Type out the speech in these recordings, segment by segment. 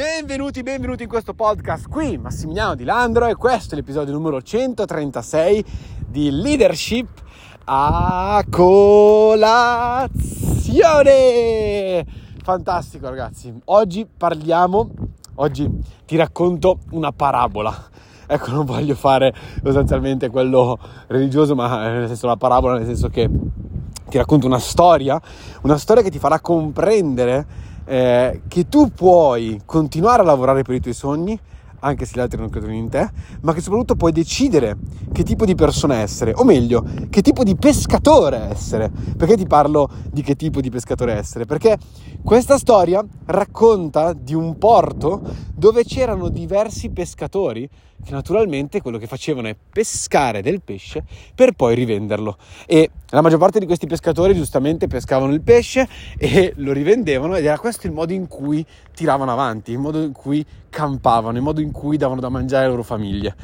Benvenuti, benvenuti in questo podcast qui, Massimiliano Di Landro e questo è l'episodio numero 136 di Leadership a colazione. Fantastico ragazzi, oggi parliamo, oggi ti racconto una parabola. Ecco, non voglio fare sostanzialmente quello religioso, ma nel senso la parabola, nel senso che ti racconto una storia, una storia che ti farà comprendere eh, che tu puoi continuare a lavorare per i tuoi sogni, anche se gli altri non credono in te, ma che soprattutto puoi decidere che tipo di persona essere, o meglio, che tipo di pescatore essere. Perché ti parlo di che tipo di pescatore essere? Perché questa storia racconta di un porto dove c'erano diversi pescatori che naturalmente quello che facevano è pescare del pesce per poi rivenderlo. E la maggior parte di questi pescatori giustamente pescavano il pesce e lo rivendevano ed era questo il modo in cui tiravano avanti, il modo in cui campavano, il modo in cui davano da mangiare alle loro famiglie.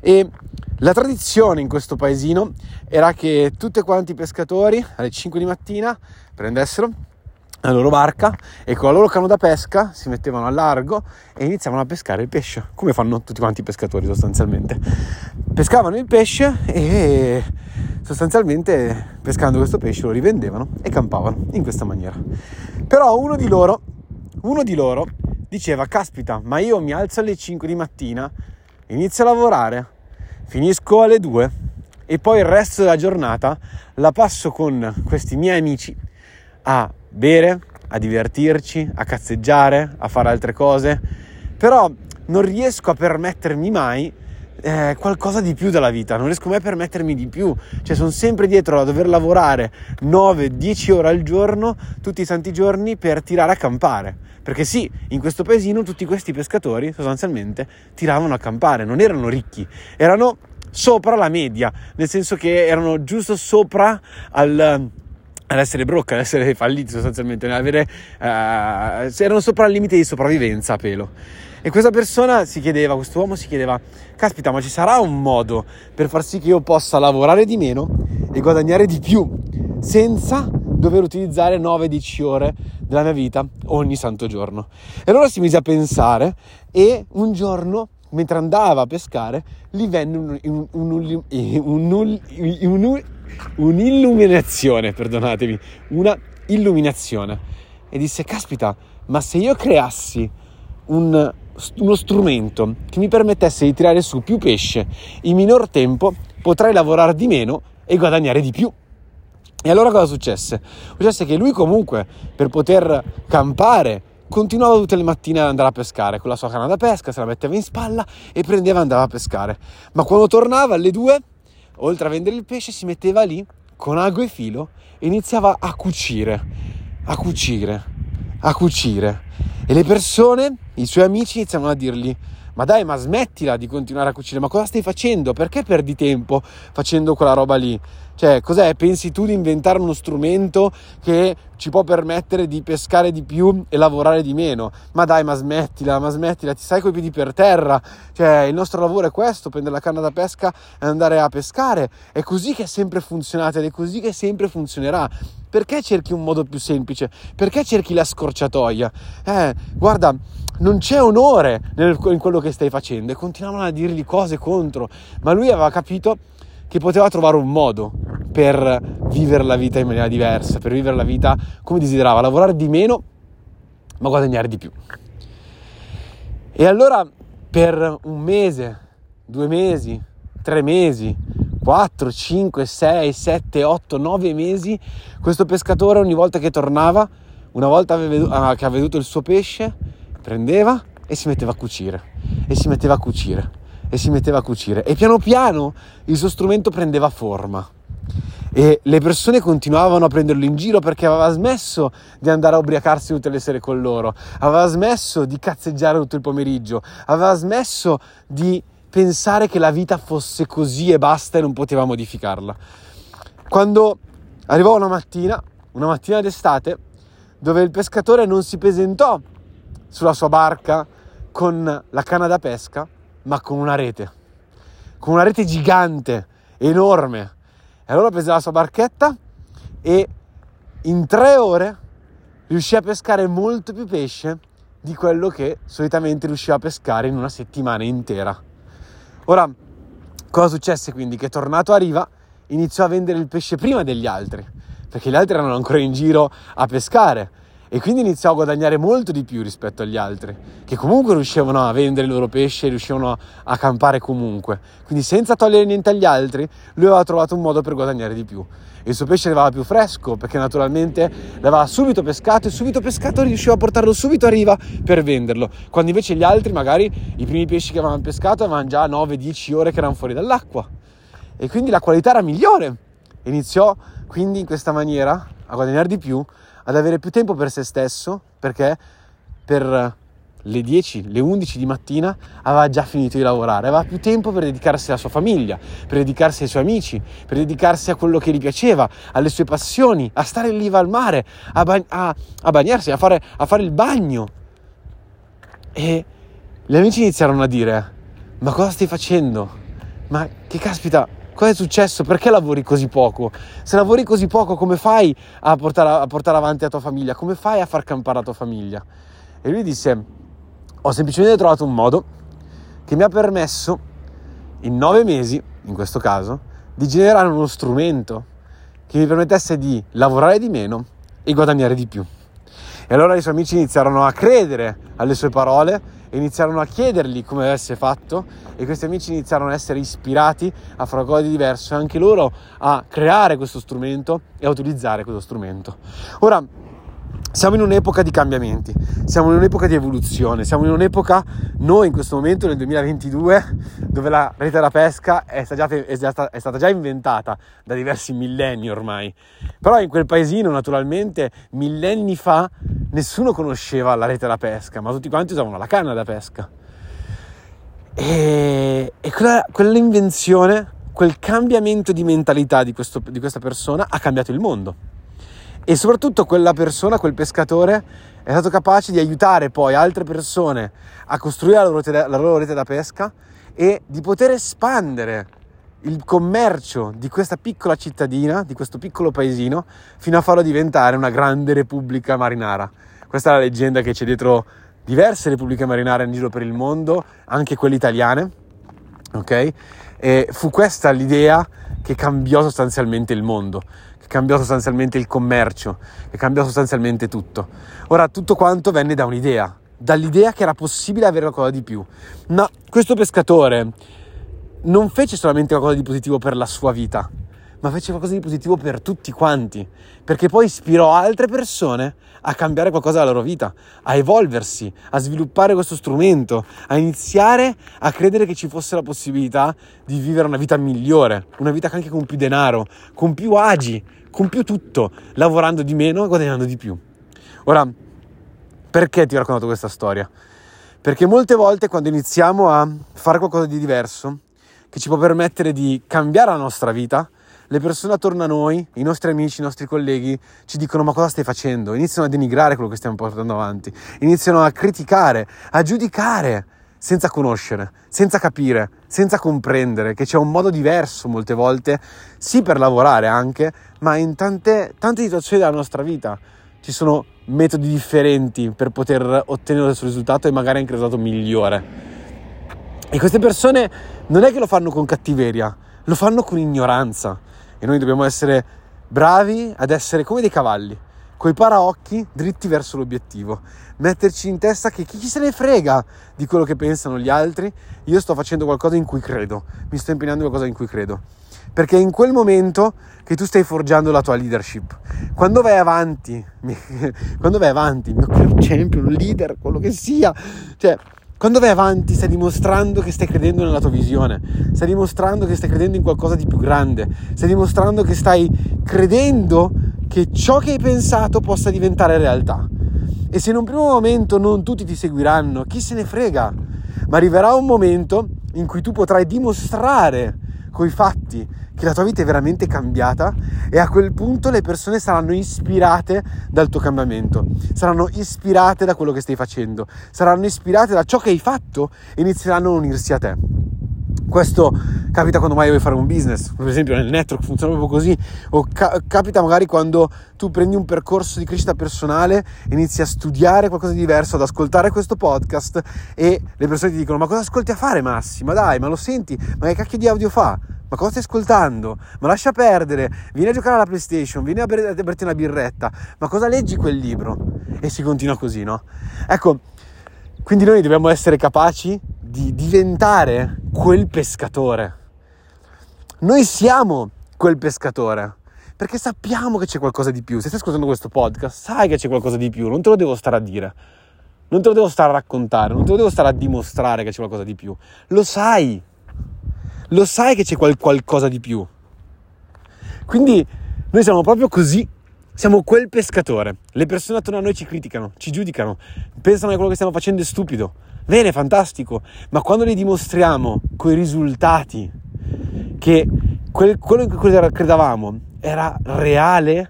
E la tradizione in questo paesino era che tutti quanti i pescatori alle 5 di mattina prendessero la loro barca e con la loro cano da pesca si mettevano a largo e iniziavano a pescare il pesce, come fanno tutti quanti i pescatori sostanzialmente. Pescavano il pesce e sostanzialmente pescando questo pesce lo rivendevano e campavano in questa maniera. Però uno di loro, uno di loro diceva, caspita, ma io mi alzo alle 5 di mattina, inizio a lavorare, finisco alle 2 e poi il resto della giornata la passo con questi miei amici a bere, a divertirci, a cazzeggiare, a fare altre cose, però non riesco a permettermi mai eh, qualcosa di più dalla vita, non riesco mai a permettermi di più, cioè sono sempre dietro a dover lavorare 9-10 ore al giorno, tutti i santi giorni per tirare a campare. Perché sì, in questo paesino tutti questi pescatori sostanzialmente tiravano a campare, non erano ricchi, erano sopra la media, nel senso che erano giusto sopra al ad essere brocca, ad essere falliti sostanzialmente, avere, uh, erano sopra il limite di sopravvivenza a pelo. E questa persona si chiedeva, questo uomo si chiedeva, caspita, ma ci sarà un modo per far sì che io possa lavorare di meno e guadagnare di più senza dover utilizzare 9-10 ore della mia vita ogni santo giorno. E allora si mise a pensare e un giorno mentre andava a pescare, gli venne un, un, un, un'illuminazione, perdonatemi, una illuminazione. E disse, caspita, ma se io creassi un, uno strumento che mi permettesse di tirare su più pesce in minor tempo, potrei lavorare di meno e guadagnare di più. E allora cosa successe? Successe che lui comunque per poter campare continuava tutte le mattine ad andare a pescare con la sua canna da pesca, se la metteva in spalla e prendeva e andava a pescare. Ma quando tornava alle due, oltre a vendere il pesce, si metteva lì con ago e filo e iniziava a cucire, a cucire, a cucire. E le persone, i suoi amici, iniziavano a dirgli ma dai, ma smettila di continuare a cucire, ma cosa stai facendo? Perché perdi tempo facendo quella roba lì? Cioè, cos'è? Pensi tu di inventare uno strumento che ci può permettere di pescare di più e lavorare di meno? Ma dai, ma smettila, ma smettila, ti stai coi piedi per terra. Cioè, il nostro lavoro è questo, prendere la canna da pesca e andare a pescare. È così che è sempre funzionato ed è così che sempre funzionerà. Perché cerchi un modo più semplice? Perché cerchi la scorciatoia? Eh, guarda, non c'è onore nel, in quello che stai facendo. E continuavano a dirgli cose contro, ma lui aveva capito che poteva trovare un modo per vivere la vita in maniera diversa, per vivere la vita come desiderava, lavorare di meno ma guadagnare di più. E allora per un mese, due mesi, tre mesi, 4, 5, 6, 7, 8, 9 mesi, questo pescatore ogni volta che tornava, una volta ah, che aveva veduto il suo pesce, prendeva e si metteva a cucire, e si metteva a cucire, e si metteva a cucire. E piano piano il suo strumento prendeva forma. E le persone continuavano a prenderlo in giro perché aveva smesso di andare a ubriacarsi tutte le sere con loro, aveva smesso di cazzeggiare tutto il pomeriggio, aveva smesso di pensare che la vita fosse così e basta e non poteva modificarla. Quando arrivò una mattina, una mattina d'estate, dove il pescatore non si presentò sulla sua barca con la canna da pesca, ma con una rete, con una rete gigante, enorme. E allora prese la sua barchetta e in tre ore riuscì a pescare molto più pesce di quello che solitamente riusciva a pescare in una settimana intera. Ora, cosa successe quindi? Che tornato a riva iniziò a vendere il pesce prima degli altri, perché gli altri erano ancora in giro a pescare e quindi iniziò a guadagnare molto di più rispetto agli altri, che comunque riuscivano a vendere il loro pesce, riuscivano a campare comunque. Quindi senza togliere niente agli altri, lui aveva trovato un modo per guadagnare di più. Il suo pesce arrivava più fresco perché naturalmente l'aveva subito pescato e subito pescato riusciva a portarlo subito a riva per venderlo. Quando invece gli altri, magari i primi pesci che avevano pescato, avevano già 9-10 ore che erano fuori dall'acqua. E quindi la qualità era migliore. Iniziò quindi in questa maniera a guadagnare di più ad avere più tempo per se stesso perché per le 10, le 11 di mattina aveva già finito di lavorare, aveva più tempo per dedicarsi alla sua famiglia, per dedicarsi ai suoi amici, per dedicarsi a quello che gli piaceva, alle sue passioni, a stare lì al mare, a, bag- a, a bagnarsi, a fare, a fare il bagno. E gli amici iniziarono a dire, ma cosa stai facendo? Ma che caspita, Cosa è successo? Perché lavori così poco? Se lavori così poco, come fai a portare, a portare avanti la tua famiglia? Come fai a far campare la tua famiglia? E lui disse: Ho semplicemente trovato un modo che mi ha permesso, in nove mesi, in questo caso, di generare uno strumento che mi permettesse di lavorare di meno e guadagnare di più. E allora i suoi amici iniziarono a credere alle sue parole iniziarono a chiedergli come avesse fatto e questi amici iniziarono ad essere ispirati a fare qualcosa di diverso e anche loro a creare questo strumento e a utilizzare questo strumento. Ora, siamo in un'epoca di cambiamenti, siamo in un'epoca di evoluzione, siamo in un'epoca, noi in questo momento nel 2022, dove la rete della pesca è stata, già, è stata, già inventata da diversi millenni ormai, però in quel paesino naturalmente millenni fa nessuno conosceva la rete della pesca, ma tutti quanti usavano la canna da pesca. E, e quella, quell'invenzione, quel cambiamento di mentalità di, questo, di questa persona ha cambiato il mondo e soprattutto quella persona, quel pescatore, è stato capace di aiutare poi altre persone a costruire la loro, rete, la loro rete da pesca e di poter espandere il commercio di questa piccola cittadina, di questo piccolo paesino, fino a farlo diventare una grande repubblica marinara. Questa è la leggenda che c'è dietro diverse repubbliche marinare in giro per il mondo, anche quelle italiane, ok? E fu questa l'idea che cambiò sostanzialmente il mondo cambiò sostanzialmente il commercio, che cambiò sostanzialmente tutto. Ora tutto quanto venne da un'idea, dall'idea che era possibile avere qualcosa di più. Ma questo pescatore non fece solamente qualcosa di positivo per la sua vita, ma fece qualcosa di positivo per tutti quanti, perché poi ispirò altre persone a cambiare qualcosa della loro vita, a evolversi, a sviluppare questo strumento, a iniziare a credere che ci fosse la possibilità di vivere una vita migliore, una vita anche con più denaro, con più agi, con più tutto, lavorando di meno e guadagnando di più. Ora, perché ti ho raccontato questa storia? Perché molte volte quando iniziamo a fare qualcosa di diverso, che ci può permettere di cambiare la nostra vita, le persone attorno a noi, i nostri amici, i nostri colleghi, ci dicono ma cosa stai facendo? Iniziano a denigrare quello che stiamo portando avanti, iniziano a criticare, a giudicare senza conoscere, senza capire, senza comprendere che c'è un modo diverso molte volte, sì per lavorare anche, ma in tante, tante situazioni della nostra vita ci sono metodi differenti per poter ottenere questo risultato e magari anche il risultato migliore. E queste persone non è che lo fanno con cattiveria, lo fanno con ignoranza. E noi dobbiamo essere bravi ad essere come dei cavalli, coi paraocchi dritti verso l'obiettivo. Metterci in testa che chi se ne frega di quello che pensano gli altri, io sto facendo qualcosa in cui credo, mi sto impegnando in qualcosa in cui credo. Perché è in quel momento che tu stai forgiando la tua leadership. Quando vai avanti, quando vai avanti, mio champion, leader, quello che sia, cioè quando vai avanti stai dimostrando che stai credendo nella tua visione, stai dimostrando che stai credendo in qualcosa di più grande, stai dimostrando che stai credendo che ciò che hai pensato possa diventare realtà. E se in un primo momento non tutti ti seguiranno, chi se ne frega? Ma arriverà un momento in cui tu potrai dimostrare coi fatti che la tua vita è veramente cambiata e a quel punto le persone saranno ispirate dal tuo cambiamento, saranno ispirate da quello che stai facendo, saranno ispirate da ciò che hai fatto e inizieranno a unirsi a te. Questo capita quando mai vuoi fare un business, per esempio nel network funziona proprio così, o ca- capita magari quando tu prendi un percorso di crescita personale, inizi a studiare qualcosa di diverso, ad ascoltare questo podcast e le persone ti dicono ma cosa ascolti a fare Massi? Ma dai, ma lo senti? Ma che cacchio di audio fa? Ma cosa stai ascoltando? Ma lascia perdere, vieni a giocare alla PlayStation, vieni a berti una birretta, ma cosa leggi quel libro? E si continua così, no? Ecco, quindi noi dobbiamo essere capaci di diventare quel pescatore noi siamo quel pescatore perché sappiamo che c'è qualcosa di più. Se stai ascoltando questo podcast, sai che c'è qualcosa di più, non te lo devo stare a dire, non te lo devo stare a raccontare, non te lo devo stare a dimostrare che c'è qualcosa di più. Lo sai, lo sai che c'è qual- qualcosa di più. Quindi noi siamo proprio così, siamo quel pescatore. Le persone attorno a noi ci criticano, ci giudicano, pensano che quello che stiamo facendo è stupido. Bene, fantastico, ma quando li dimostriamo coi risultati, che quel, quello in cui credevamo era reale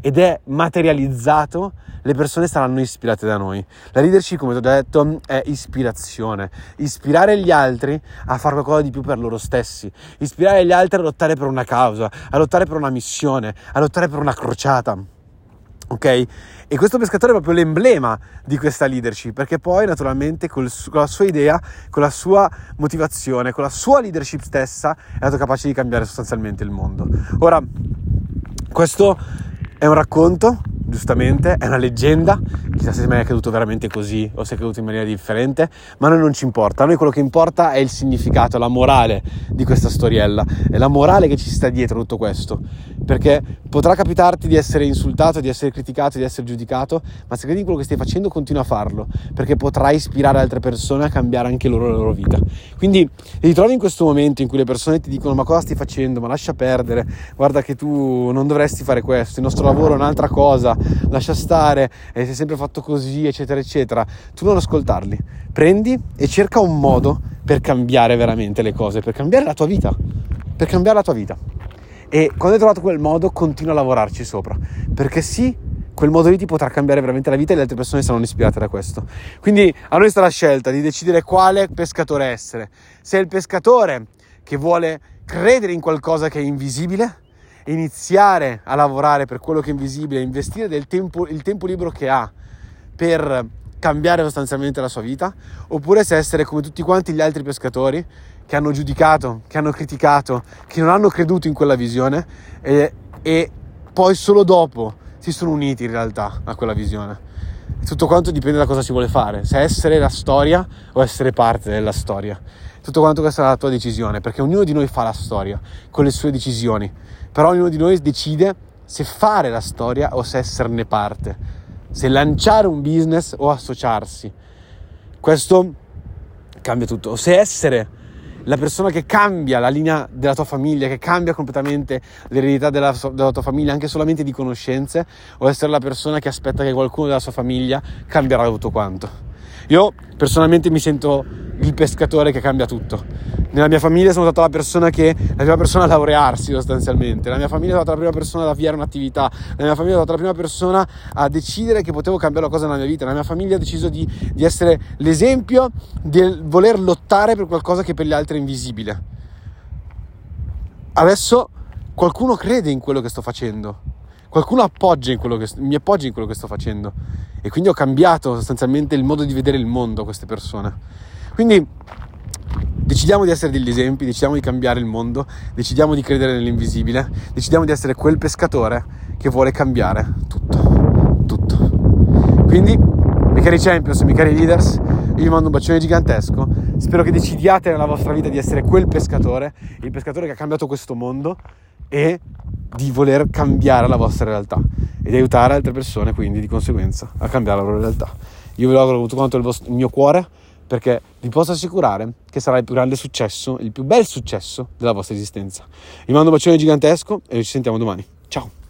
ed è materializzato, le persone saranno ispirate da noi. La leadership, come ti ho detto, è ispirazione. Ispirare gli altri a fare qualcosa di più per loro stessi. Ispirare gli altri a lottare per una causa, a lottare per una missione, a lottare per una crociata ok? E questo pescatore è proprio l'emblema di questa leadership, perché poi naturalmente con la sua idea, con la sua motivazione, con la sua leadership stessa è stato capace di cambiare sostanzialmente il mondo. Ora, questo è un racconto giustamente, è una leggenda, chissà se mai è accaduto veramente così o se è accaduto in maniera differente, ma a noi non ci importa, a noi quello che importa è il significato, la morale di questa storiella, è la morale che ci sta dietro tutto questo, perché potrà capitarti di essere insultato, di essere criticato, di essere giudicato, ma se credi in quello che stai facendo continua a farlo, perché potrai ispirare altre persone a cambiare anche loro la loro vita. Quindi ritrovi in questo momento in cui le persone ti dicono ma cosa stai facendo, ma lascia perdere, guarda che tu non dovresti fare questo, il nostro lavoro è un'altra cosa, lascia stare, e sei sempre fatto così, eccetera, eccetera. Tu non ascoltarli, prendi e cerca un modo per cambiare veramente le cose, per cambiare la tua vita, per cambiare la tua vita. E quando hai trovato quel modo, continua a lavorarci sopra, perché sì, quel modo lì ti potrà cambiare veramente la vita e le altre persone saranno ispirate da questo. Quindi a noi sta la scelta di decidere quale pescatore essere. Se è il pescatore che vuole credere in qualcosa che è invisibile, iniziare a lavorare per quello che è invisibile, investire del tempo, il tempo libero che ha per cambiare sostanzialmente la sua vita, oppure se essere come tutti quanti gli altri pescatori che hanno giudicato, che hanno criticato, che non hanno creduto in quella visione e, e poi solo dopo si sono uniti in realtà a quella visione. Tutto quanto dipende da cosa si vuole fare, se essere la storia o essere parte della storia. Tutto quanto questa è la tua decisione, perché ognuno di noi fa la storia con le sue decisioni però ognuno di noi decide se fare la storia o se esserne parte, se lanciare un business o associarsi. Questo cambia tutto, o se essere la persona che cambia la linea della tua famiglia, che cambia completamente l'eredità della, della, tua famiglia, anche solamente di conoscenze, o essere la persona che aspetta che qualcuno della sua famiglia cambierà tutto quanto. Io personalmente mi sento il pescatore che cambia tutto. Nella mia famiglia sono stata la persona che la prima persona a laurearsi sostanzialmente. Nella mia famiglia sono stata la prima persona ad avviare un'attività. Nella mia famiglia sono stata la prima persona a decidere che potevo cambiare una cosa nella mia vita. Nella mia famiglia ho deciso di, di essere l'esempio del voler lottare per qualcosa che per gli altri è invisibile. Adesso qualcuno crede in quello che sto facendo. Qualcuno appoggia in quello che, mi appoggia in quello che sto facendo e quindi ho cambiato sostanzialmente il modo di vedere il mondo a queste persone. Quindi decidiamo di essere degli esempi, decidiamo di cambiare il mondo, decidiamo di credere nell'invisibile, decidiamo di essere quel pescatore che vuole cambiare tutto, tutto. Quindi, miei cari champions, miei cari leaders, io vi mando un bacione gigantesco, spero che decidiate nella vostra vita di essere quel pescatore, il pescatore che ha cambiato questo mondo e di voler cambiare la vostra realtà e di aiutare altre persone quindi di conseguenza a cambiare la loro realtà. Io lo auguro con tutto quanto il, vostro, il mio cuore perché vi posso assicurare che sarà il più grande successo, il più bel successo della vostra esistenza. Vi mando un bacione gigantesco e ci sentiamo domani. Ciao!